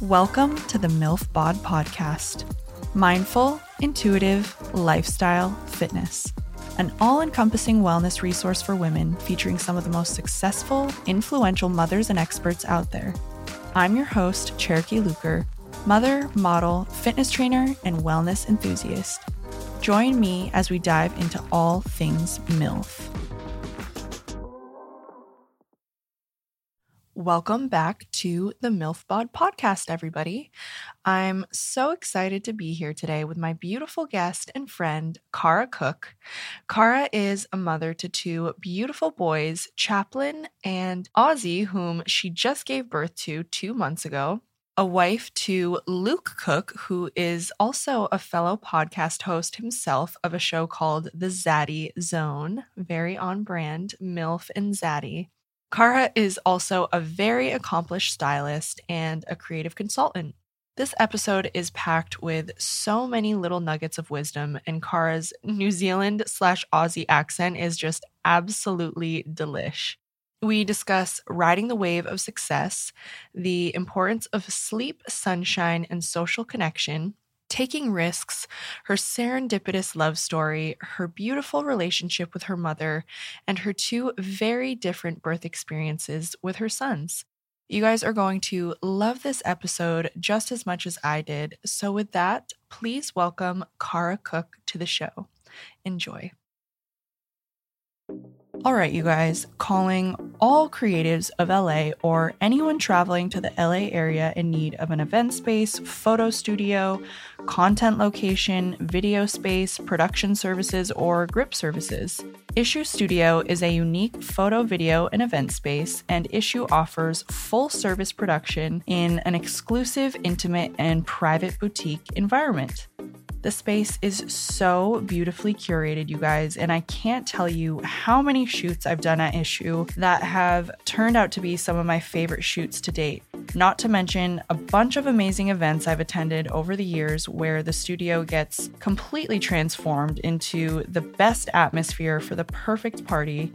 Welcome to the MILF Bod podcast. Mindful, intuitive, lifestyle, fitness. An all encompassing wellness resource for women featuring some of the most successful, influential mothers and experts out there. I'm your host, Cherokee Luker, mother, model, fitness trainer, and wellness enthusiast. Join me as we dive into all things MILF. Welcome back to the MILFBOD podcast, everybody. I'm so excited to be here today with my beautiful guest and friend, Kara Cook. Kara is a mother to two beautiful boys, Chaplin and Ozzie, whom she just gave birth to two months ago. A wife to Luke Cook, who is also a fellow podcast host himself of a show called The Zaddy Zone, very on brand, MILF and Zaddy. Kara is also a very accomplished stylist and a creative consultant. This episode is packed with so many little nuggets of wisdom, and Kara's New Zealand slash Aussie accent is just absolutely delish. We discuss riding the wave of success, the importance of sleep, sunshine, and social connection, taking risks, her serendipitous love story, her beautiful relationship with her mother, and her two very different birth experiences with her sons. You guys are going to love this episode just as much as I did. So, with that, please welcome Kara Cook to the show. Enjoy. All right, you guys, calling all creatives of LA or anyone traveling to the LA area in need of an event space, photo studio, content location, video space, production services, or grip services. Issue Studio is a unique photo, video, and event space, and Issue offers full service production in an exclusive, intimate, and private boutique environment. The space is so beautifully curated, you guys, and I can't tell you how many shoots I've done at Issue that have turned out to be some of my favorite shoots to date. Not to mention a bunch of amazing events I've attended over the years where the studio gets completely transformed into the best atmosphere for the perfect party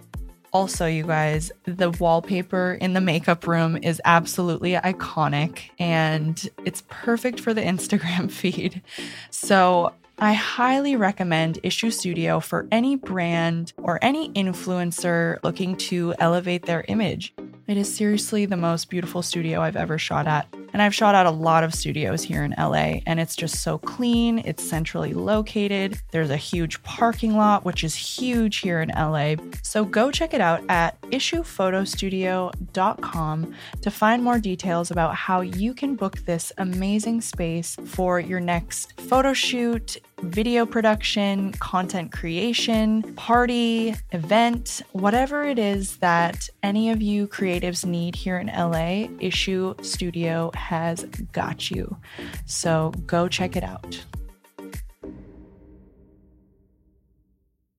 also, you guys, the wallpaper in the makeup room is absolutely iconic and it's perfect for the Instagram feed. So, I highly recommend Issue Studio for any brand or any influencer looking to elevate their image. It is seriously the most beautiful studio I've ever shot at. And I've shot at a lot of studios here in LA, and it's just so clean. It's centrally located. There's a huge parking lot, which is huge here in LA. So go check it out at issuephotostudio.com to find more details about how you can book this amazing space for your next photo shoot, video production, content creation, party, event, whatever it is that any of you creatives need here in LA, Issue Studio has got you. So go check it out.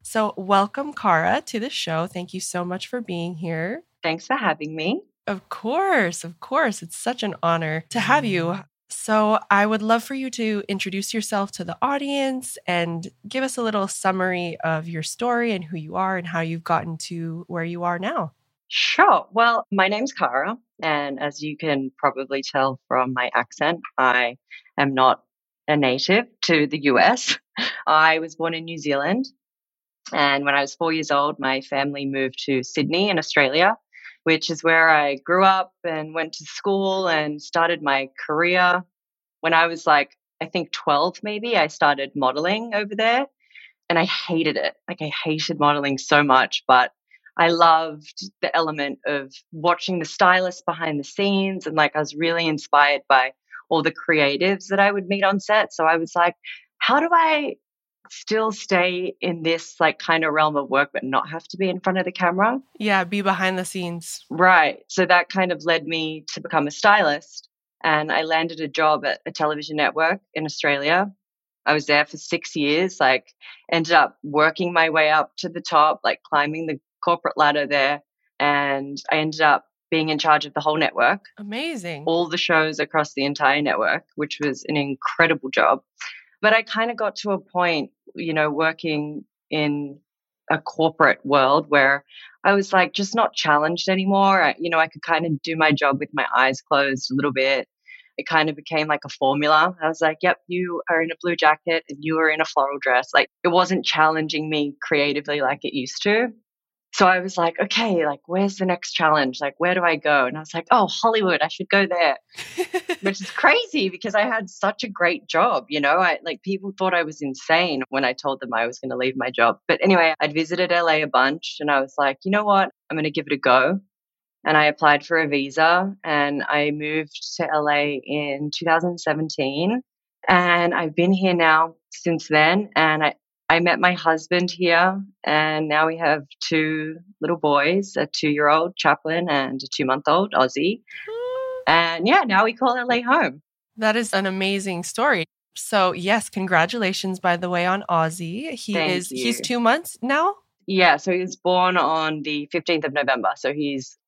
So, welcome, Kara, to the show. Thank you so much for being here. Thanks for having me. Of course, of course. It's such an honor to have you. So, I would love for you to introduce yourself to the audience and give us a little summary of your story and who you are and how you've gotten to where you are now. Sure. Well, my name's Kara, and as you can probably tell from my accent, I am not a native to the US. I was born in New Zealand, and when I was four years old, my family moved to Sydney in Australia which is where I grew up and went to school and started my career. When I was like, I think 12 maybe, I started modeling over there and I hated it. Like, I hated modeling so much, but I loved the element of watching the stylists behind the scenes. And like, I was really inspired by all the creatives that I would meet on set. So I was like, how do I still stay in this like kind of realm of work but not have to be in front of the camera yeah be behind the scenes right so that kind of led me to become a stylist and i landed a job at a television network in australia i was there for six years like ended up working my way up to the top like climbing the corporate ladder there and i ended up being in charge of the whole network amazing all the shows across the entire network which was an incredible job but I kind of got to a point, you know, working in a corporate world where I was like just not challenged anymore. I, you know, I could kind of do my job with my eyes closed a little bit. It kind of became like a formula. I was like, yep, you are in a blue jacket and you are in a floral dress. Like it wasn't challenging me creatively like it used to so I was like, okay, like, where's the next challenge? Like, where do I go? And I was like, oh, Hollywood, I should go there, which is crazy because I had such a great job. You know, I like people thought I was insane when I told them I was going to leave my job. But anyway, I'd visited LA a bunch and I was like, you know what? I'm going to give it a go. And I applied for a visa and I moved to LA in 2017. And I've been here now since then. And I, I met my husband here, and now we have two little boys a two year old Chaplin and a two month old Ozzie. And yeah, now we call LA home. That is an amazing story. So, yes, congratulations, by the way, on Ozzie. He Thank is, you. he's two months now. Yeah, so he was born on the 15th of November. So he's,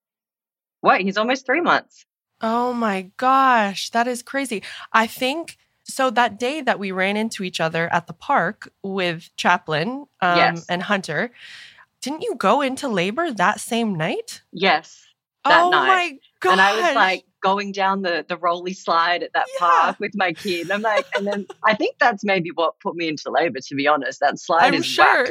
what? He's almost three months. Oh my gosh, that is crazy. I think so that day that we ran into each other at the park with Chaplin um, Yes. and Hunter, didn't you go into labor that same night? Yes, that oh night. my gosh. And I was like going down the, the rolly slide at that Yeah. park with my kid. And I'm like, and then I think that's maybe what put me into labor, to be honest. That slide I'm is sure. whack.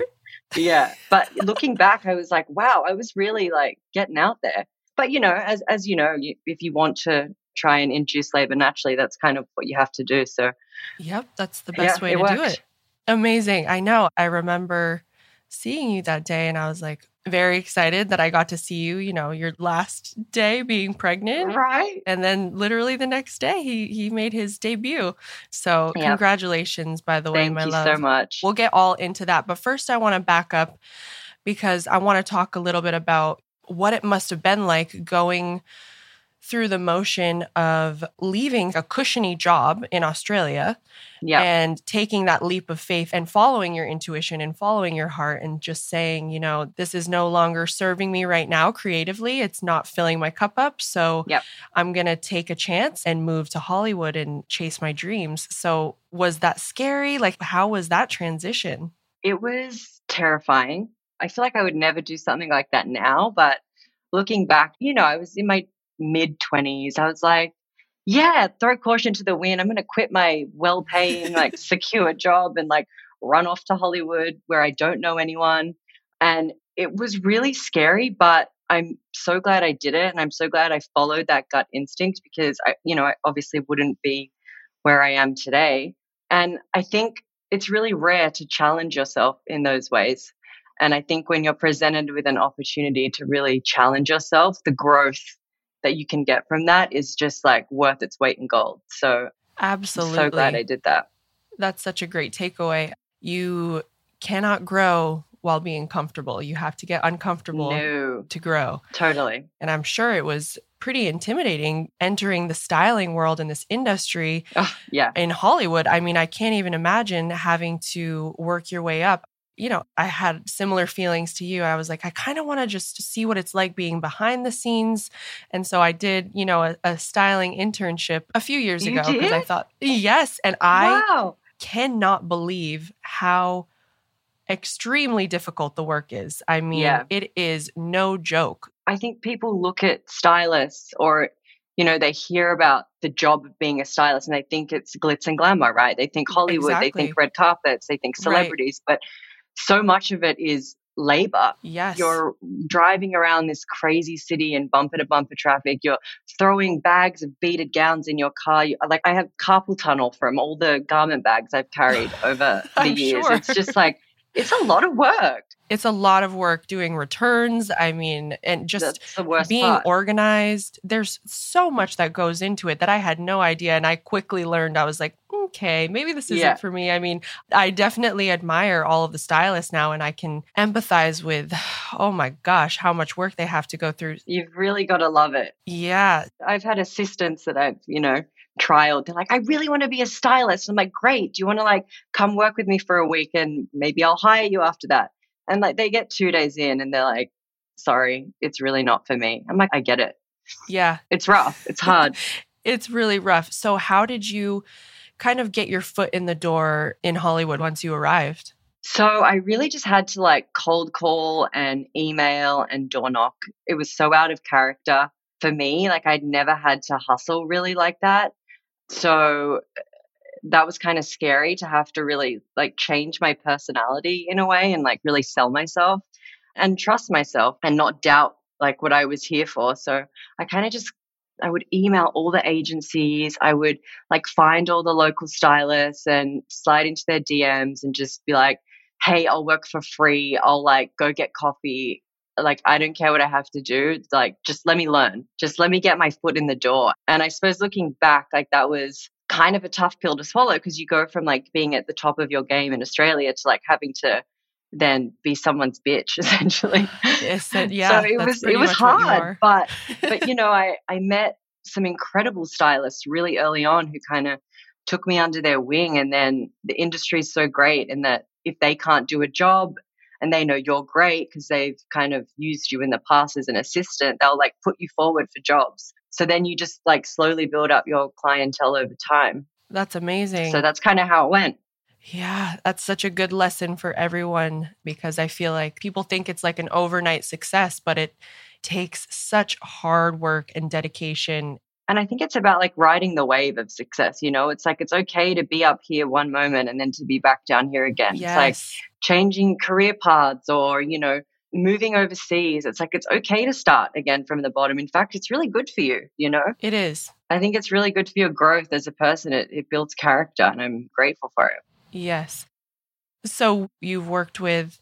Yeah. But looking back, I was like, wow, I was really like getting out there. But you know, as as you know, you, if you want to try and induce labor naturally, that's kind of what you have to do. So Yep, that's the Yeah, best way it to do it. Amazing. I know. I remember seeing you that day and I was like very excited that I got to see you, you know, your last day being pregnant. right. And then literally the next day he he made his debut. So Yeah. congratulations by the way, Thank my you so much. We'll get all into that. But first, I want to back up because I want to talk a little bit about what it must have been like going through the motion of leaving a cushiony job in Australia yeah. and taking that leap of faith and following your intuition and following your heart and just saying, you know, this is no longer serving me right now creatively. It's not filling my cup up. So Yep. I'm going to take a chance and move to Hollywood and chase my dreams. So was that scary? Like, how was that transition? It was terrifying. I feel like I would never do something like that now, but looking back, you know, I was in my mid 20s. I was like, yeah, throw caution to the wind. I'm going to quit my well paying, like secure job and like run off to Hollywood where I don't know anyone. And it was really scary, but I'm so glad I did it. And I'm so glad I followed that gut instinct because I, you know, I obviously wouldn't be where I am today. And I think it's really rare to challenge yourself in those ways. And I think when you're presented with an opportunity to really challenge yourself, the growth that you can get from that is just like worth its weight in gold. So Absolutely. I'm so glad I did that. That's such a great takeaway. You cannot grow while being comfortable. You have to get uncomfortable No, to grow. totally. And I'm sure it was pretty intimidating entering the styling world in this industry Oh, yeah. in Hollywood. I mean, I can't even imagine having to work your way up. You know, I had similar feelings to you. I was like, I kind of want to just see what it's like being behind the scenes. And so I did, you know, a, a styling internship a few years You ago because I thought, yes. And I wow. cannot believe how extremely difficult the work is. I mean, Yeah. it is no joke. I think people look at stylists or you know they hear about the job of being a stylist and they think it's glitz and glamour right they think hollywood they think red carpets they think Right. celebrities but so much of it is labor Yes. you're driving around this crazy city in bumper to bumper traffic you're throwing bags of beaded gowns in your car you, like i have carpal tunnel from all the garment bags i've carried over the years sure. it's just like it's a lot of work it's a lot of work doing returns. I mean, and just that's the worst being part organized. There's so much that goes into it that I had no idea. And I quickly learned, I was like, okay, maybe this isn't Yeah. for me. I mean, I definitely admire all of the stylists now and I can empathize with, oh my gosh, how much work they have to go through. you've really got to love it Yeah. I've had assistants that I've, you know, trialed. They're like, I really want to be a stylist. I'm like, great. Do you want to like come work with me for a week and maybe I'll hire you after that? And like they get two days in and they're like, sorry, it's really not for me. I'm like, I get it. Yeah. It's rough. It's hard. It's really rough. So, how did you kind of get your foot in the door in Hollywood once you arrived? So I really just had to like cold call and email and door knock. It was so out of character for me. Like I'd never had to hustle really like that. So uh, that was kind of scary to have to really like change my personality in a way and like really sell myself and trust myself and not doubt like what I was here for. So I kind of just I would email all the agencies. I would like find all the local stylists and slide into their DMs and just be like, "Hey, I'll work for free. I'll like go get coffee. Like I don't care what I have to do. Like just let me learn. Just let me get my foot in the door." And I suppose looking back, like that was kind of a tough pill to swallow because you go from like being at the top of your game in Australia to like having to then be someone's bitch essentially. Yes, yeah. so it was it was hard, but but you know I I met some incredible stylists really early on who kind of took me under their wing, and then the industry is so great in that if they can't do a job and they know you're great because they've kind of used you in the past as an assistant, they'll like put you forward for jobs. So then you just like slowly build up your clientele over time. That's amazing. So that's kind of how it went. Yeah, that's such a good lesson for everyone because I feel like people think it's like an overnight success, but it takes such hard work and dedication. And I think it's about like riding the wave of success. You know, it's like it's okay to be up here one moment and then to be back down here again. Yes. It's like changing career paths or, you know, moving overseas. It's like it's okay to start again from the bottom. In fact, it's really good for you, you know? It is. I think it's really good for your growth as a person. It, it builds character, and I'm grateful for it. Yes. So you've worked with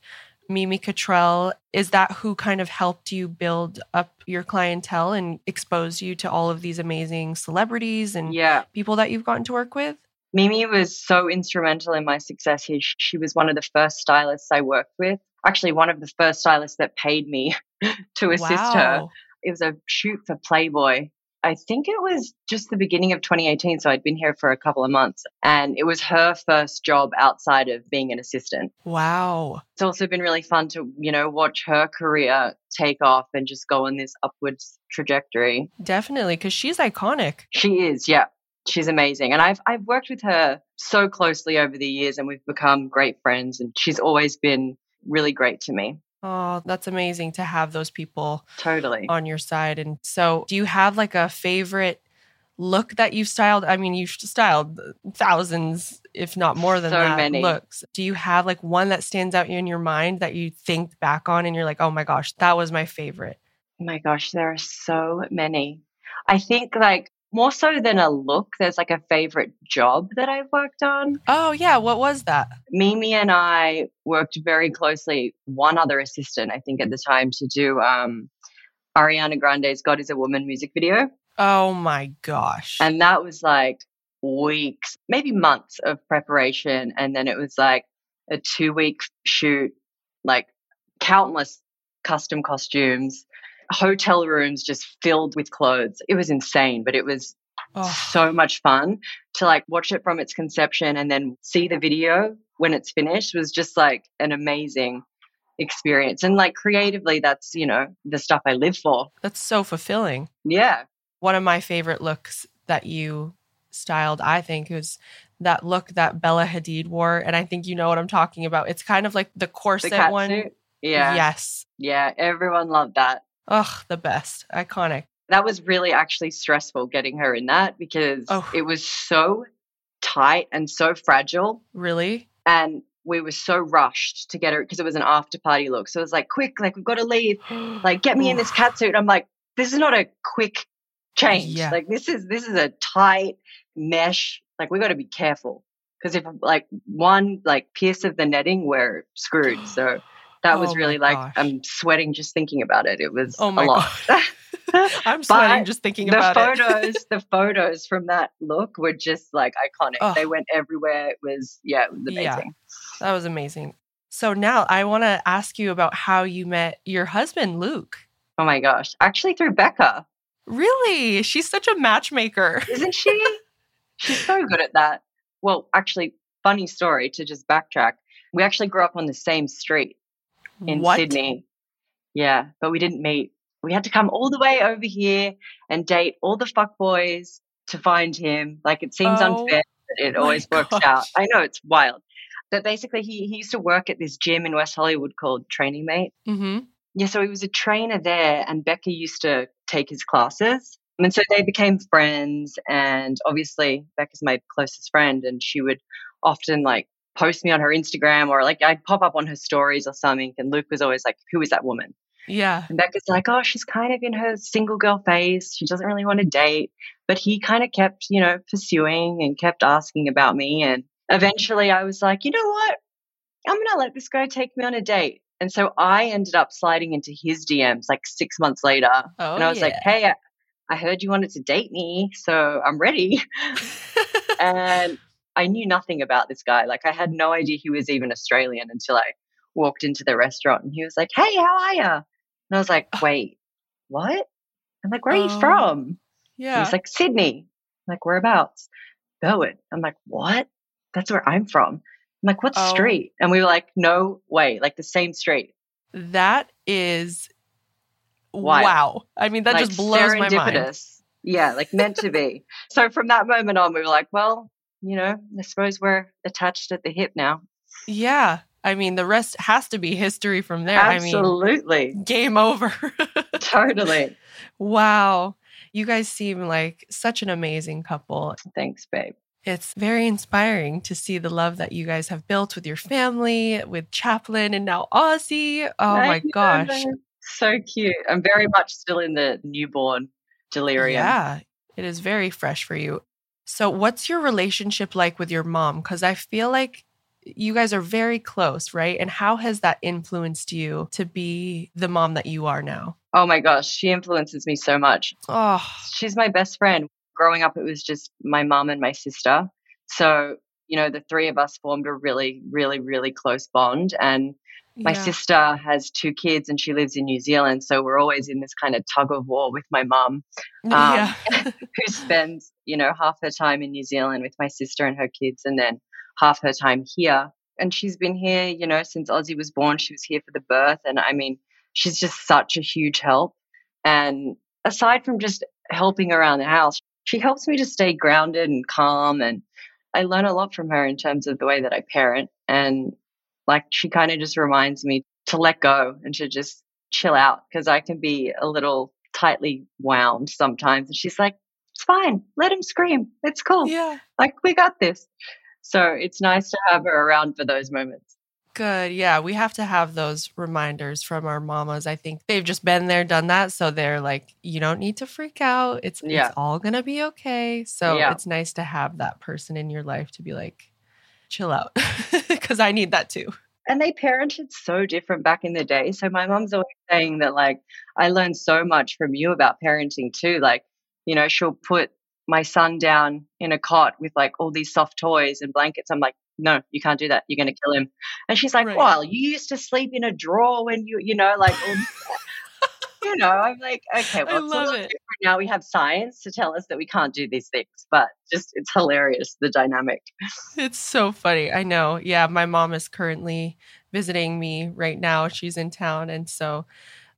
Mimi Cuttrell. Is that who kind of helped you build up your clientele and expose you to all of these amazing celebrities and yeah. people that you've gotten to work with? Mimi was so instrumental in my success here. She was one of the first stylists I worked with. Actually, one of the first stylists that paid me to assist wow. her. It was a shoot for Playboy I think it was just the beginning of 2018. So I'd been here for a couple of months and it was her first job outside of being an assistant. Wow. It's also been really fun to, you know, watch her career take off and just go on this upwards trajectory. Definitely, because she's iconic. She is, yeah. She's amazing. And I've I've worked with her so closely over the years and we've become great friends and she's always been really great to me. Oh, that's amazing to have those people totally on your side. And so, do you have like a favorite look that you've styled? I mean, you've styled thousands, if not more than so that, many. looks. Do you have like one that stands out in your mind that you think back on and you're like, oh my gosh, that was my favorite? Oh my gosh, there are so many. I think like more so than a look, there's like a favorite job that I've worked on. Oh, yeah. What was that? Mimi and I worked very closely, one other assistant, I think, at the time, to do um, Ariana Grande's God is a Woman music video. Oh my gosh. And that was like weeks, maybe months of preparation. And then it was like a two week shoot, like countless custom costumes hotel rooms just filled with clothes. It was insane, but it was oh. so much fun to like watch it from its conception and then see the video when it's finished was just like an amazing experience. And like creatively, that's, you know, the stuff I live for. That's so fulfilling. Yeah. One of my favorite looks that you styled, I think, was that look that Bella Hadid wore. And I think you know what I'm talking about. It's kind of like the corset the one. Suit? Yeah. Yes. Yeah. Everyone loved that. Ugh, the best. Iconic. That was really actually stressful getting her in that because oh. it was so tight and so fragile. Really? And we were so rushed to get her because it was an after party look. So it was like, quick, like we've got to leave. like, get me in this cat suit. I'm like, this is not a quick change. Yeah. Like this is this is a tight mesh. Like we got to be careful because if like one like piece of the netting, we're screwed. So that was oh really like gosh. I'm sweating just thinking about it. It was oh my a lot. I'm sweating just thinking the about photos, it. the photos from that look were just like iconic. Oh. They went everywhere. It was yeah, it was amazing. Yeah, that was amazing. So now I want to ask you about how you met your husband, Luke. Oh my gosh. Actually through Becca. Really? She's such a matchmaker. Isn't she? She's so good at that. Well, actually, funny story to just backtrack. We actually grew up on the same street in what? Sydney. Yeah, but we didn't meet. We had to come all the way over here and date all the fuck boys to find him. Like it seems oh, unfair, but it always works out. I know it's wild. But basically, he, he used to work at this gym in West Hollywood called Training Mate. Mm-hmm. Yeah, so he was a trainer there, and Becca used to take his classes. And so they became friends. And obviously, Becca's my closest friend, and she would often like post me on her Instagram or like I'd pop up on her stories or something. And Luke was always like, Who is that woman? Yeah. And Becca's like, Oh, she's kind of in her single girl phase. She doesn't really want to date. But he kind of kept, you know, pursuing and kept asking about me. And eventually I was like, You know what? I'm going to let this guy take me on a date. And so I ended up sliding into his DMs like six months later. Oh, and I was yeah. like, Hey, I, I heard you wanted to date me. So I'm ready. and I knew nothing about this guy. Like I had no idea he was even Australian until I walked into the restaurant and he was like, Hey, how are you? And I was like, oh. Wait, what? I'm like, Where are Oh, you um, from? yeah. He's like, Sydney. I'm like, whereabouts? Bowen. I'm like, what? That's where I'm from. I'm like, what Oh. street? And we were like, no way, like the same street. that is Wild. wow. I mean, that like just blows my mind. Yeah, like meant to be. So from that moment on, we were like, well, you know, I suppose we're attached at the hip now. Yeah. I mean, the rest has to be history from there. Absolutely. I mean, game over. totally. wow. You guys seem like such an amazing couple. Thanks, babe. It's very inspiring to see the love that you guys have built with your family, with Chaplin, and now Ozzie. Oh I my know, gosh. So cute. I'm very much still in the newborn delirium. Yeah, it is very fresh for you. So, what's your relationship like with your mom? Because I feel like you guys are very close, right? And how has that influenced you to be the mom that you are now? Oh my gosh, she influences me so much. Oh, she's my best friend. Growing up, it was just my mom and my sister. So, you know, the three of us formed a really, really, really close bond. And my yeah. sister has two kids and she lives in New Zealand. So we're always in this kind of tug of war with my mum, um, yeah. who spends, you know, half her time in New Zealand with my sister and her kids and then half her time here. And she's been here, you know, since Ozzie was born. She was here for the birth. And I mean, she's just such a huge help. And aside from just helping around the house, she helps me to stay grounded and calm. And I learn a lot from her in terms of the way that I parent. And like, she kind of just reminds me to let go and to just chill out because I can be a little tightly wound sometimes. And she's like, it's fine. Let him scream. It's cool. yeah. Like, we got this. So it's nice to have her around for those moments. Good. Yeah. We have to have those reminders from our mamas. I think they've just been there, done that. So they're like, you don't need to freak out. It's, Yeah. it's all going to be okay. So Yeah. it's nice to have that person in your life to be like, chill out. Cause I need that too. and they parented so different back in the day. So my mom's always saying that like I learned so much from you about parenting too. Like, you know, she'll put my son down in a cot with like all these soft toys and blankets. I'm like, no, you can't do that. You're gonna kill him. And she's like, Right. Well, you used to sleep in a drawer when you you know, like you know, I'm like, okay, well, I love it. now. We have science to tell us that we can't do these things, but just it's hilarious the dynamic. It's so funny. I know. Yeah, my mom is currently visiting me right now. She's in town. And so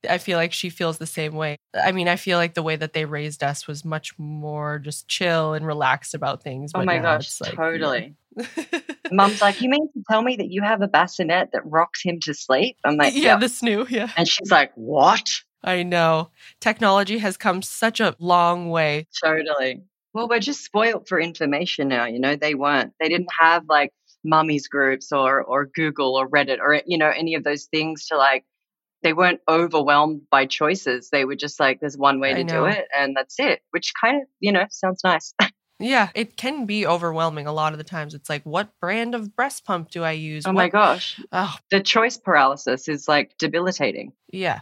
I feel like she feels the same way. I mean, I feel like the way that they raised us was much more just chill and relaxed about things. Oh my gosh, like, totally. yeah. Mum's like, you mean to tell me that you have a bassinet that rocks him to sleep? I'm like, yeah, yeah. this new. Yeah. and she's like, what? I know. Technology has come such a long way. Totally. Well, we're just spoiled for information now. You know, they weren't. They didn't have like mummies groups or or Google or Reddit or you know any of those things to like. They weren't overwhelmed by choices. They were just like, there's one way to do it, and that's it. Which kind of you know sounds nice. Yeah, it can be overwhelming a lot of the times. It's like, what brand of breast pump do I use? oh my gosh, Oh, the choice paralysis is like debilitating. Yeah.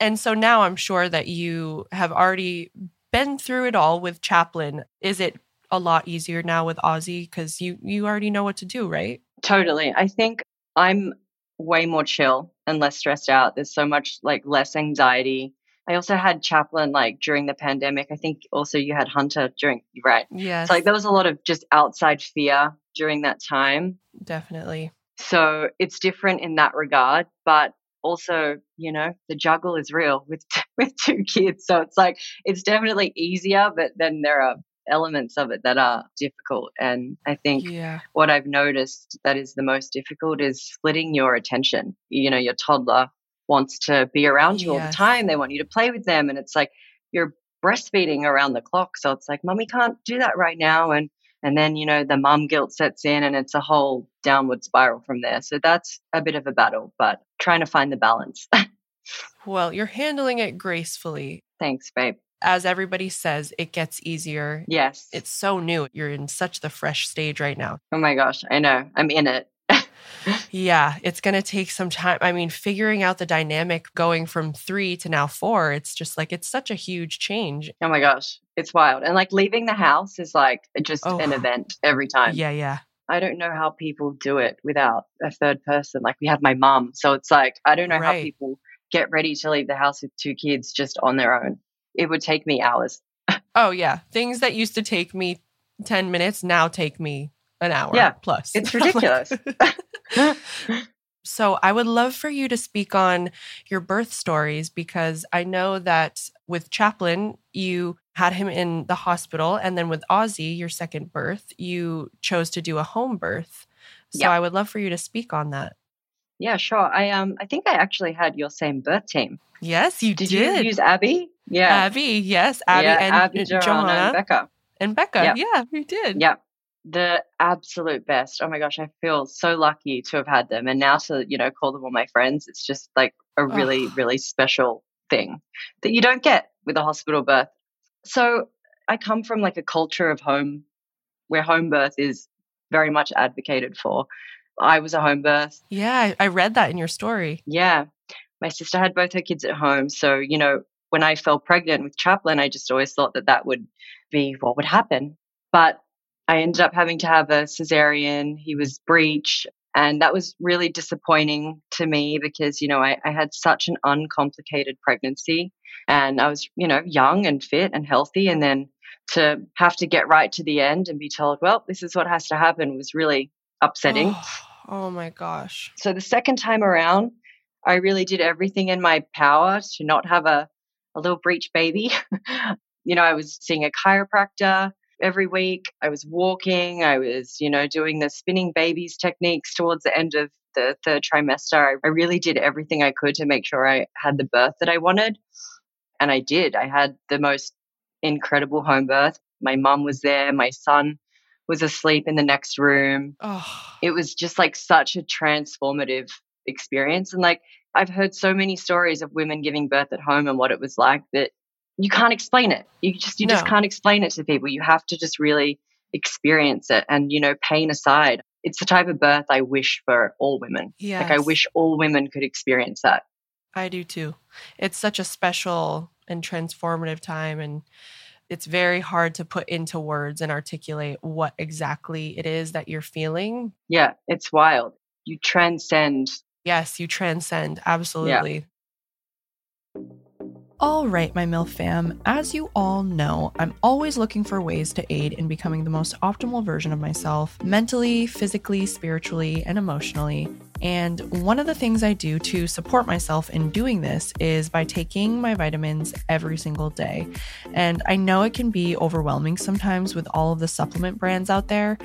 And so now I'm sure that you have already been through it all with Chaplin. Is it a lot easier now with Ozzie because you you already know what to do, right? Totally. I think I'm way more chill and less stressed out. There's so much like less anxiety. I also had Chaplin like during the pandemic. I think also you had Hunter during right. Yes, It's like there was a lot of just outside fear during that time. definitely. So it's different in that regard, but also, you know, the juggle is real with with two kids. So it's like it's definitely easier, but then there are elements of it that are difficult. And I think Yeah. what I've noticed that is the most difficult is splitting your attention. You know, your toddler wants to be around you all the time. They want you to play with them. And it's like you're breastfeeding around the clock. So it's like, mommy can't do that right now. And and then, you know, the mum guilt sets in and it's a whole downward spiral from there. So that's a bit of a battle, but trying to find the balance. Well, you're handling it gracefully. Thanks, babe. As everybody says, it gets easier. Yes. It's so new. You're in such the fresh stage right now. oh my gosh, I know. I'm in it. Yeah, it's going to take some time. I mean, figuring out the dynamic going from three to now four, it's just like, it's such a huge change. Oh my gosh, it's wild. And like leaving the house is like just Oh. an event every time. Yeah, yeah. I don't know how people do it without a third person. Like we have my mom. So it's like, I don't know how people get ready to leave the house with two kids just on their own. It would take me hours. Oh, yeah. Things that used to take me 10 minutes now take me an hour Yeah, plus. it's ridiculous. So I would love for you to speak on your birth stories because I know that with Chaplin, you had him in the hospital, and then with Ozzie, your second birth, you chose to do a home birth. So Yeah. I would love for you to speak on that. yeah, sure. I um I think I actually had your same birth team. Yes, you Did, did. you use Abby? Yeah. Abby, yes, Abby yeah, and Abby, Joanna, Johanna and Becca. and Becca. Yeah. Yeah, you did. Yeah. The absolute best. Oh my gosh, I feel so lucky to have had them. And now to, you know, call them all my friends, it's just like a really, Oh. really special thing that you don't get with a hospital birth. So I come from like a culture of home where home birth is very much advocated for. I was a home birth. Yeah, I, I read that in your story. Yeah. My sister had both her kids at home. So, you know, when I fell pregnant with Chaplin, I just always thought that that would be what would happen. But I ended up having to have a cesarean. He was breech. And that was really disappointing to me because, you know, I, I had such an uncomplicated pregnancy and I was, you know, young and fit and healthy. And then to have to get right to the end and be told, well, this is what has to happen was really upsetting. Oh, oh my gosh. So the second time around, I really did everything in my power to not have a, a little breech baby. you know, I was seeing a chiropractor every week. I was walking. I was, you know, doing the spinning babies techniques towards the end of the third trimester. I, really did everything I could to make sure I had the birth that I wanted. And I did. I had the most incredible home birth. My mum was there. My son was asleep in the next room Oh, it was just like such a transformative experience and like i've heard so many stories of women giving birth at home and what it was like that you can't explain it you just you just can't explain it to people you have to just really experience it and you know pain aside it's the type of birth i wish for all women yeah. like i wish all women could experience that I do too. It's such a special and transformative time. And it's very hard to put into words and articulate what exactly it is that you're feeling. yeah it's wild you transcend Yes, you transcend. Absolutely. All right, my MILF fam. As you all know, I'm always looking for ways to aid in becoming the most optimal version of myself, mentally, physically, spiritually, and emotionally. And one of the things I do to support myself in doing this is by taking my vitamins every single day. And I know it can be overwhelming sometimes with all of the supplement brands out there,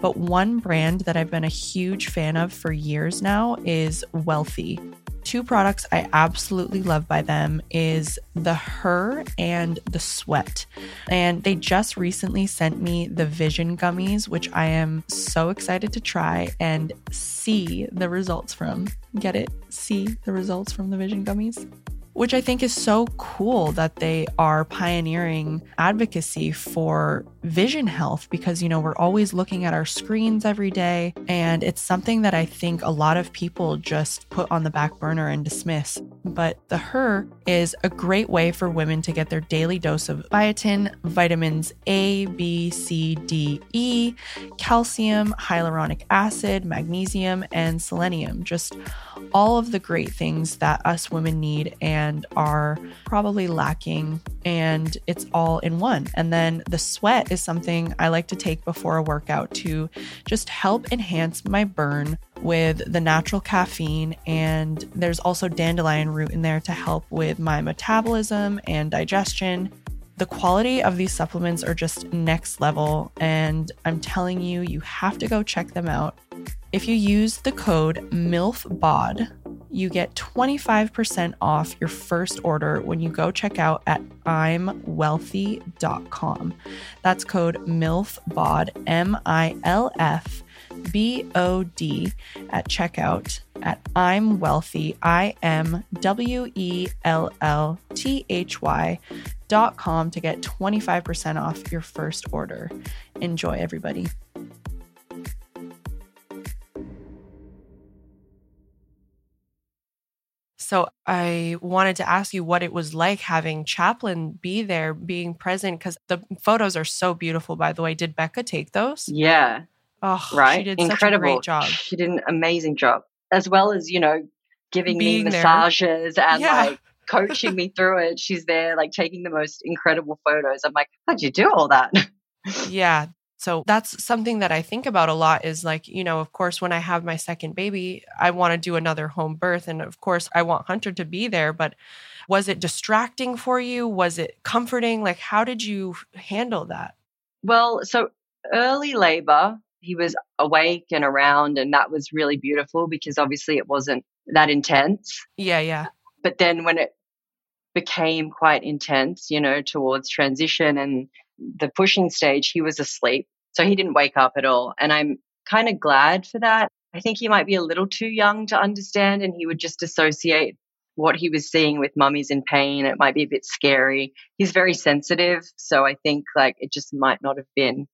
but one brand that I've been a huge fan of for years now is Wellthy. Two products I absolutely love by them is the Her and the Sweat. And they just recently sent me the Vision gummies, which I am so excited to try and see the results from. Get it? See the results from the Vision gummies? Which I think is so cool that they are pioneering advocacy for vision health because, you know, we're always looking at our screens every day. And it's something that I think a lot of people just put on the back burner and dismiss. But the HER is a great way for women to get their daily dose of biotin, vitamins A, B, C, D, E, calcium, hyaluronic acid, magnesium, and selenium. Just all of the great things that us women need and are probably lacking. And it's all in one. And then the sweat is something I like to take before a workout to just help enhance my burn with the natural caffeine. And there's also dandelion root in there to help with my metabolism and digestion. The quality of these supplements are just next level, and I'm telling you, you have to go check them out. If you use the code MILFBOD, you get 25% off your first order when you go check out at imwellthy.com. That's code MILFBOD, M I L F B O D, at checkout at I'm Wellthy, I M W E L L T H Y dot com to get 25% off your first order. Enjoy, everybody. So I wanted to ask you what it was like having Chaplin be there, being present, because the photos are so beautiful. By the way, did Becca take those? Yeah. Oh, right. She did Incredible. such a great job. She did an amazing job, as well as you know, giving Being me there. massages and Yeah. like coaching me through it. She's there, like taking the most incredible photos. I'm like, how'd you do all that? Yeah. So that's something that I think about a lot is like, you know, of course, when I have my second baby, I want to do another home birth. And of course, I want Hunter to be there. But was it distracting for you? Was it comforting? Like, how did you handle that? Well, so early labor, he was awake and around, and that was really beautiful because obviously it wasn't that intense. Yeah. Yeah. But then when it became quite intense, you know, towards transition and the pushing stage, he was asleep. So he didn't wake up at all. And I'm kind of glad for that. I think he might be a little too young to understand, and he would just associate what he was seeing with mummies in pain. It might be a bit scary. He's very sensitive. So I think like it just might not have been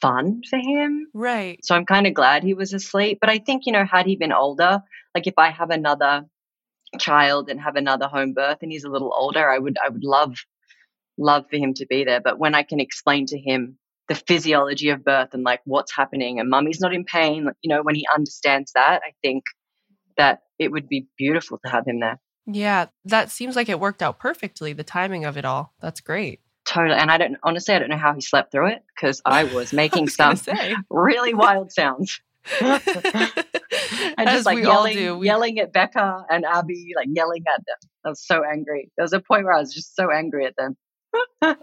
fun for him. Right. So I'm kind of glad he was asleep. But I think, you know, had he been older, like if I have another child and have another home birth and he's a little older, I would I would love love for him to be there. But when I can explain to him the physiology of birth and like what's happening and mummy's not in pain, you know, when he understands that, I think that it would be beautiful to have him there. Yeah. That seems like it worked out perfectly, the timing of it all. That's great. Totally. And I don't honestly I don't know how he slept through it because I was making I was some really wild sounds. and As just like we all yelling, do. We- yelling at Becca and Abby, like yelling at them. I was so angry. There was a point where I was just so angry at them. Oh,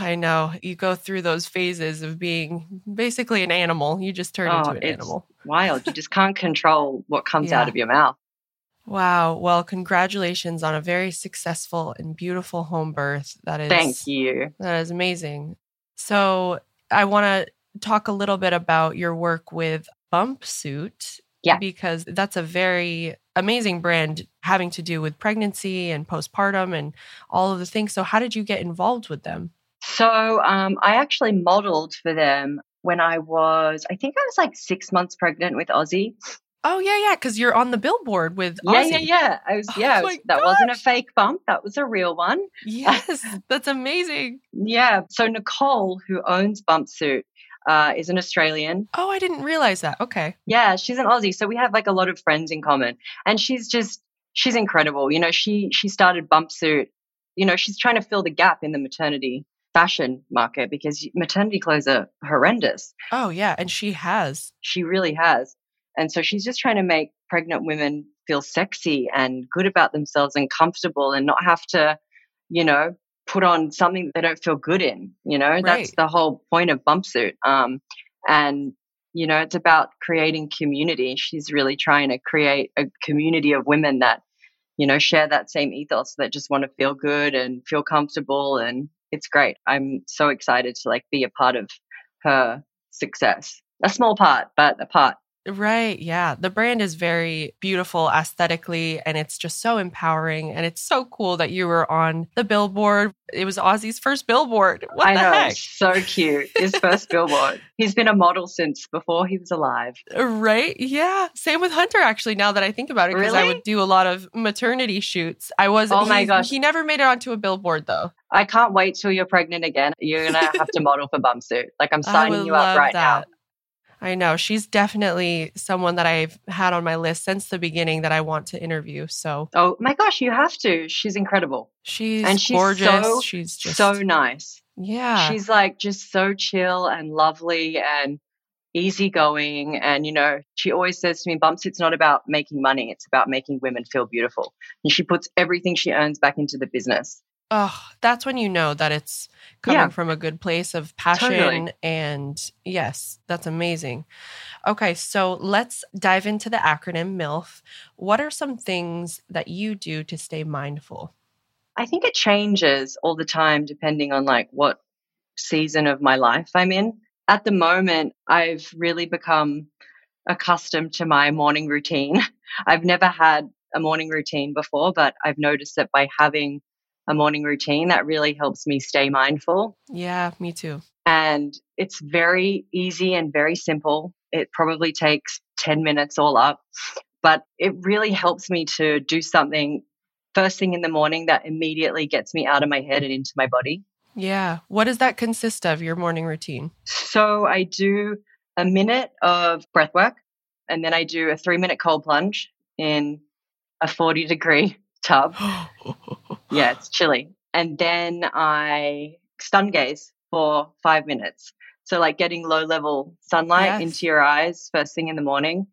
I know. You go through those phases of being basically an animal. You just turn Oh, into an animal. Wild. You just can't control what comes Yeah. out of your mouth. Wow. Well, congratulations on a very successful and beautiful home birth. That is Thank you. That is amazing. So, I want to talk a little bit about your work with Bumpsuit. Yeah. Because that's a very amazing brand having to do with pregnancy and postpartum and all of the things. So, how did you get involved with them? So um, I actually modeled for them when I was, I think I was like six months pregnant with Ozzie. Oh, yeah, yeah. Because you're on the billboard with Yeah, Ozzie. yeah, yeah. I was, Oh yeah. I my was- that wasn't a fake bump. That was a real one. Yes, that's amazing. Yeah. So Nicole, who owns Bumpsuit, uh, is an Australian. Oh, I didn't realize that. Okay. Yeah, she's an Aussie, so we have like a lot of friends in common. And she's just she's incredible. You know, she she started Bumpsuit. You know, she's trying to fill the gap in the maternity fashion market because maternity clothes are horrendous. Oh, yeah. And she has. She really has. And so she's just trying to make pregnant women feel sexy and good about themselves and comfortable and not have to, you know, put on something they don't feel good in. You know, that's the whole point of Bumpsuit. Um, and you know, it's about creating community. She's really trying to create a community of women that, you know, share that same ethos that just want to feel good and feel comfortable. And it's great. I'm so excited to like be a part of her success. A small part, but a part. Right. Yeah. The brand is very beautiful aesthetically and it's just so empowering. And it's so cool that you were on the billboard. It was Ozzie's first billboard. What I the know. heck? So cute. His first billboard. He's been a model since before he was alive. Uh, right? Yeah. Same with Hunter, actually, now that I think about it, because I would do a lot of maternity shoots. I was, Oh my he- gosh. He never made it onto a billboard though. I can't wait till you're pregnant again. You're going to have to model for Bumpsuit. Like, I'm signing you up right that. I know. She's definitely someone that I've had on my list since the beginning that I want to interview. So. Oh my gosh, you have to. She's incredible. she's, And she's gorgeous. so- she's just so nice. yeah. She's like just so chill and lovely and easygoing. And, you know, she always says to me, Bumps, it's not about making money, it's about making women feel beautiful. And she puts everything she earns back into the business. Oh, that's when you know that it's coming Yeah. from a good place of passion. Totally. And yes, that's amazing. Okay, so let's dive into the acronym MILF. What are some things that you do to stay mindful? I think it changes all the time depending on like what season of my life I'm in. At the moment, I've really become accustomed to my morning routine. I've never had a morning routine before, but I've noticed that by having a morning routine, that really helps me stay mindful. Yeah, me too. And it's very easy and very simple. It probably takes 10 minutes all up, but it really helps me to do something first thing in the morning that immediately gets me out of my head and into my body. Yeah. What does that consist of, your morning routine? So I do a minute of breath work and then I do a three minute cold plunge in a 40 degree tub. Yeah, it's chilly. And then I sun gaze for five minutes. So, like getting low level sunlight Yes. into your eyes first thing in the morning.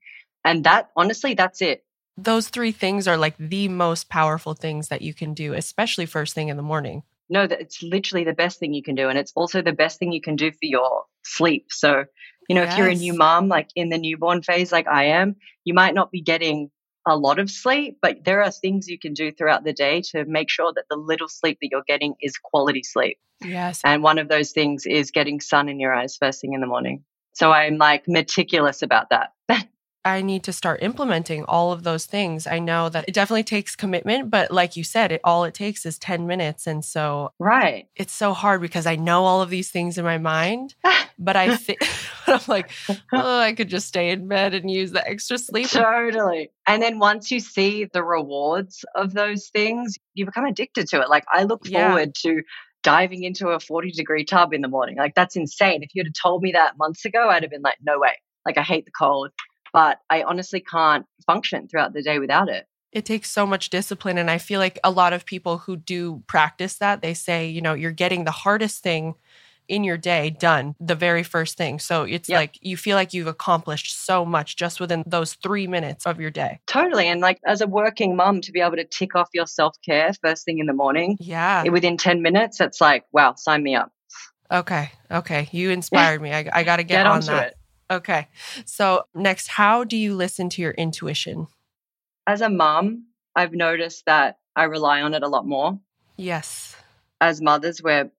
And that, honestly, that's it. Those three things are like the most powerful things that you can do, especially first thing in the morning. No, that it's literally the best thing you can do. And it's also the best thing you can do for your sleep. So, you know, if you're a new mom, like in the newborn phase, like I am, you might not be getting a lot of sleep, but there are things you can do throughout the day to make sure that the little sleep that you're getting is quality sleep. Yes. And one of those things is getting sun in your eyes first thing in the morning. So I'm like meticulous about that. I need to start implementing all of those things. I know that it definitely takes commitment, but like you said, it all it takes is 10 minutes. And so right. it's so hard because I know all of these things in my mind, ah. but I think I'm like, oh, I could just stay in bed and use the extra sleep. Totally. And then once you see the rewards of those things, you become addicted to it. Like I look Yeah. forward to diving into a 40 degree tub in the morning. Like that's insane. If you'd have told me that months ago, I'd have been like, no way. Like I hate the cold, but I honestly can't function throughout the day without it. It takes so much discipline. And I feel like a lot of people who do practice that, they say, you know, you're getting the hardest thing in your day done the very first thing. So it's Yep. like you feel like you've accomplished so much just within those three minutes of your day. Totally. And like as a working mom, to be able to tick off your self care first thing in the morning Yeah. Eh, within 10 minutes, it's like, wow, sign me up. Okay. Okay. You inspired me. I, I got to get, Get, on that. it. Okay. So, next, how do you listen to your intuition? As a mom, I've noticed that I rely on it a lot more. Yes. As mothers, we're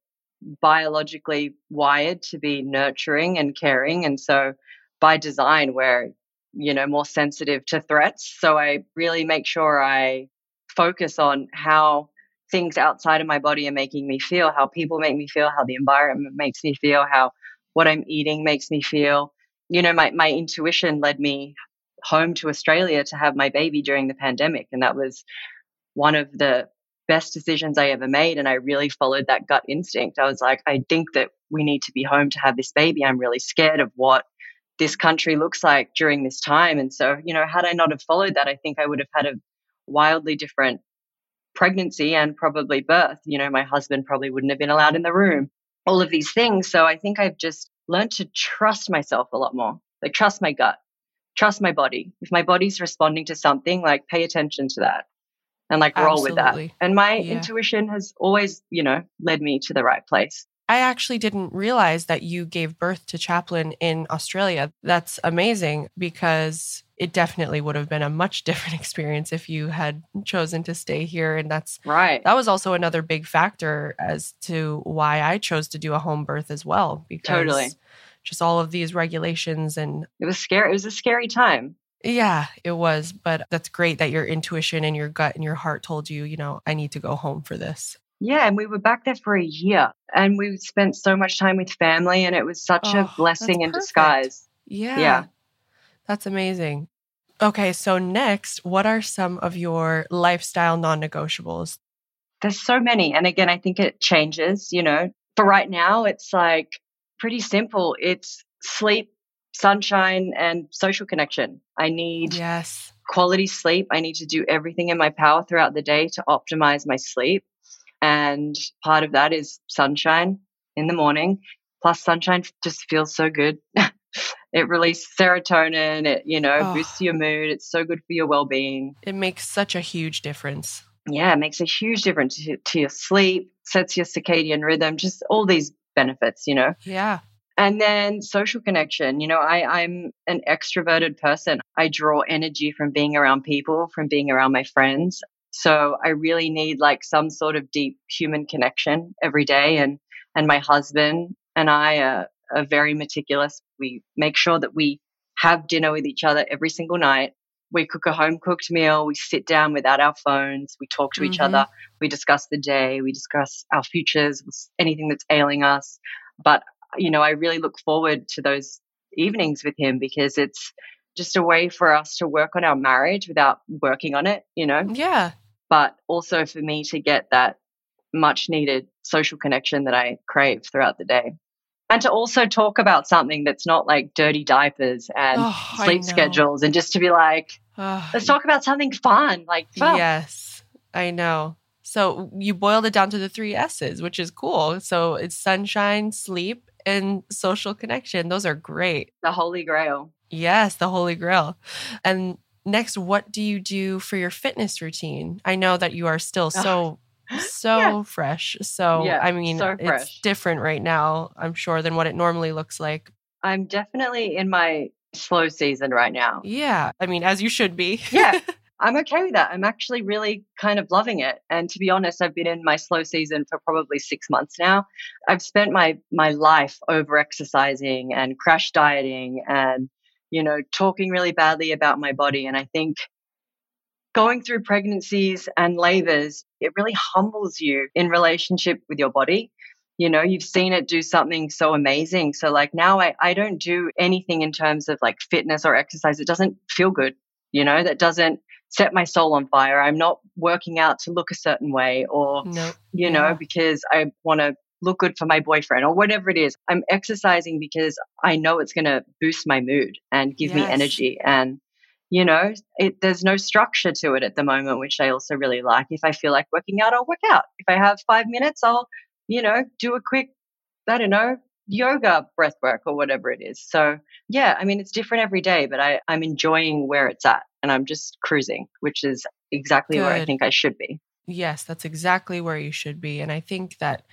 biologically wired to be nurturing and caring. And so by design, we're, you know, more sensitive to threats. So I really make sure I focus on how things outside of my body are making me feel, how people make me feel, how the environment makes me feel, how what I'm eating makes me feel. You know, my, my intuition led me home to Australia to have my baby during the pandemic. And that was one of the best decisions I ever made. And I really followed that gut instinct. I was like, I think that we need to be home to have this baby. I'm really scared of what this country looks like during this time. And so, you know, had I not have followed that, I think I would have had a wildly different pregnancy and probably birth. You know, my husband probably wouldn't have been allowed in the room, all of these things. So I think I've just learned to trust myself a lot more, like trust my gut, trust my body. If my body's responding to something, like pay attention to that and like roll with that. And my Yeah. intuition has always, you know, led me to the right place. I actually didn't realize that you gave birth to Chaplin in Australia. That's amazing because it definitely would have been a much different experience if you had chosen to stay here. And that's Right. that was also another big factor as to why I chose to do a home birth as well. Because Totally. just all of these regulations and It was scary. It was a scary time. yeah, it was. But that's great that your intuition and your gut and your heart told you, you know, I need to go home for this. Yeah, and we were back there for a year and we spent so much time with family and it was such Oh, a blessing in perfect. disguise. Yeah. Yeah. That's amazing. Okay, so next, what are some of your lifestyle non negotiables? There's so many. And again, I think it changes, you know. For right now, it's like pretty simple. It's sleep, sunshine, and social connection. I need Yes. quality sleep. I need to do everything in my power throughout the day to optimize my sleep. And part of that is sunshine in the morning. Plus, sunshine just feels so good. it releases serotonin. It, you know, Oh. boosts your mood. It's so good for your well being. It makes such a huge difference. yeah, it makes a huge difference to, to your sleep, sets your circadian rhythm, just all these benefits, you know? Yeah. And then social connection. You know, I, I'm an extroverted person. I draw energy from being around people, from being around my friends. So I really need like some sort of deep human connection every day. And and my husband and I are, are very meticulous. We make sure that we have dinner with each other every single night. We cook a home cooked meal. We sit down without our phones. We talk to mm-hmm. each other. We discuss the day. We discuss our futures, anything that's ailing us. But you know, I really look forward to those evenings with him because it's just a way for us to work on our marriage without working on it, you know? Yeah. But also for me to get that much needed social connection that I crave throughout the day. And to also talk about something that's not like dirty diapers and oh, sleep schedules and just to be like, oh, let's talk about something fun. Like, yes, I know. So you boiled it down to the three S's, which is cool. So it's sunshine, sleep, and social connection. Those are great. The holy grail. Yes, the holy grail. And next, what do you do for your fitness routine? I know that you are still so so yeah. fresh. So yeah, I mean, so it's different right now, I'm sure, than what it normally looks like. I'm definitely in my slow season right now. Yeah. I mean, as you should be. yeah. I'm okay with that. I'm actually really kind of loving it. And to be honest, I've been in my slow season for probably six months now. I've spent my my life over exercising and crash dieting and, you know, talking really badly about my body. And I think going through pregnancies and labors, it really humbles you in relationship with your body. You know, you've seen it do something so amazing. So like now I, I don't do anything in terms of like fitness or exercise. It doesn't feel good. You know, that doesn't set my soul on fire. I'm not working out to look a certain way or, you yeah. know, because I want to look good for my boyfriend or whatever it is. I'm exercising because I know it's going to boost my mood and give yes. me energy. And, you know, it, there's no structure to it at the moment, which I also really like. If I feel like working out, I'll work out. If I have five minutes, I'll, you know, do a quick, I don't know, yoga breath work or whatever it is. So yeah, I mean it's different every day, but I, I'm enjoying where it's at and I'm just cruising, which is exactly Good. where I think I should be. Yes, that's exactly where you should be. And I think that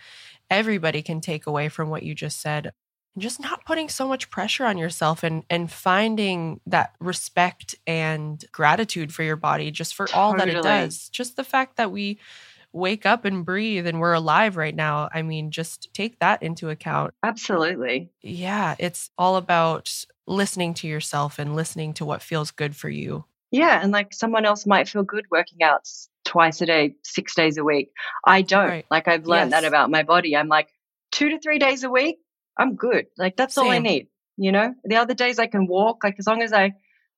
everybody can take away from what you just said just not putting so much pressure on yourself and and finding that respect and gratitude for your body just for all that it does just the fact that we wake up and breathe and we're alive right now. I mean, just take that into account. Absolutely. Yeah, it's all about listening to yourself and listening to what feels good for you. Yeah, and like someone else might feel good working out twice a day, six days a week. I don't. Right. Like I've learned yes. that about my body. I'm like two to three days a week, I'm good. Like that's Same. all I need. You know, the other days I can walk. Like as long as I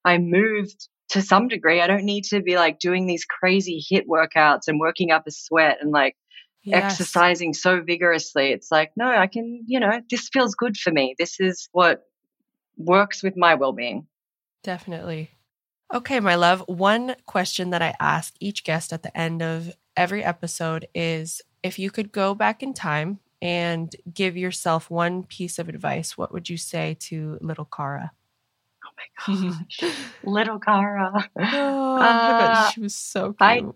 I moved to some degree. I don't need to be like doing these crazy HIIT workouts and working up a sweat and like yes. exercising so vigorously. It's like, no, I can, you know, this feels good for me. This is what works with my well being. Definitely. Okay, my love. One question that I ask each guest at the end of every episode is if you could go back in time and give yourself one piece of advice, what would you say to little Kara? Oh my gosh, little Kara. Oh, uh, she was so cute.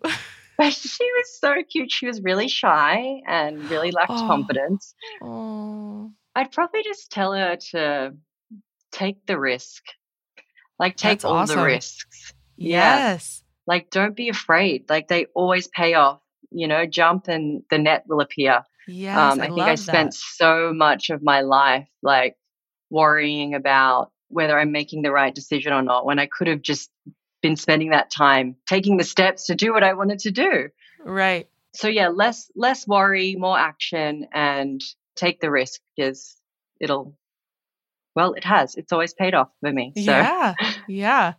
I, she was so cute. She was really shy and really lacked oh. confidence. Oh. I'd probably just tell her to take the risk. Like take That's all awesome. the risks. Yes. Yeah. Like don't be afraid. Like they always pay off. You know, jump and the net will appear. Yes, um, I, I think I spent that. so much of my life like worrying about whether I'm making the right decision or not when I could have just been spending that time taking the steps to do what I wanted to do. Right. So yeah, less less worry, more action and take the risk because it'll well, it has. It's always paid off for me. So. Yeah. Yeah.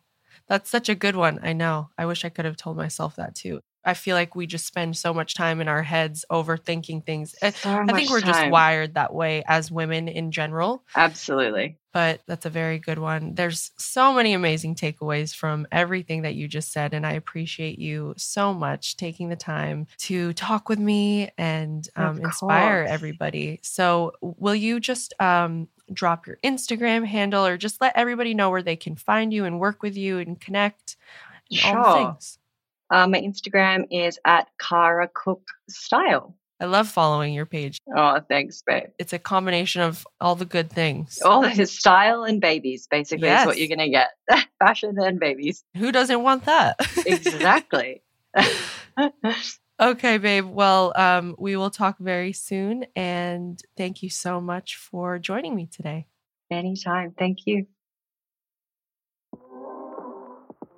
That's such a good one. I know. I wish I could have told myself that too. I feel like we just spend so much time in our heads overthinking things. Eh, so I think we're time. just wired that way as women in general. Absolutely. But that's a very good one. There's so many amazing takeaways from everything that you just said. And I appreciate you so much taking the time to talk with me and um, inspire everybody. So, will you just um, drop your Instagram handle or just let everybody know where they can find you and work with you and connect and sure. The? Uh, my Instagram is at Kara Cook Style. I love following your page. Oh, thanks, babe. It's a combination of all the good things. All his style and babies, basically, is what you're going to get. Fashion and babies. Who doesn't want that? Exactly. okay, babe. Well, um, we will talk very soon. And thank you so much for joining me today. Anytime. Thank you.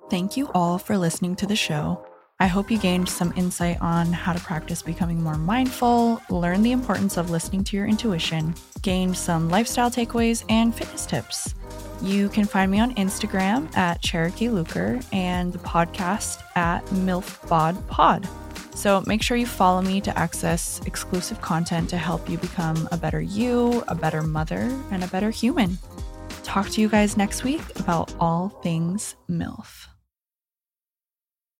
Thank you all for listening to the show. I hope you gained some insight on how to practice becoming more mindful, learn the importance of listening to your intuition, gained some lifestyle takeaways, and fitness tips. You can find me on Instagram at Cherokee Luker and the podcast at MILFBodPod. So make sure you follow me to access exclusive content to help you become a better you, a better mother, and a better human. Talk to you guys next week about all things MILF.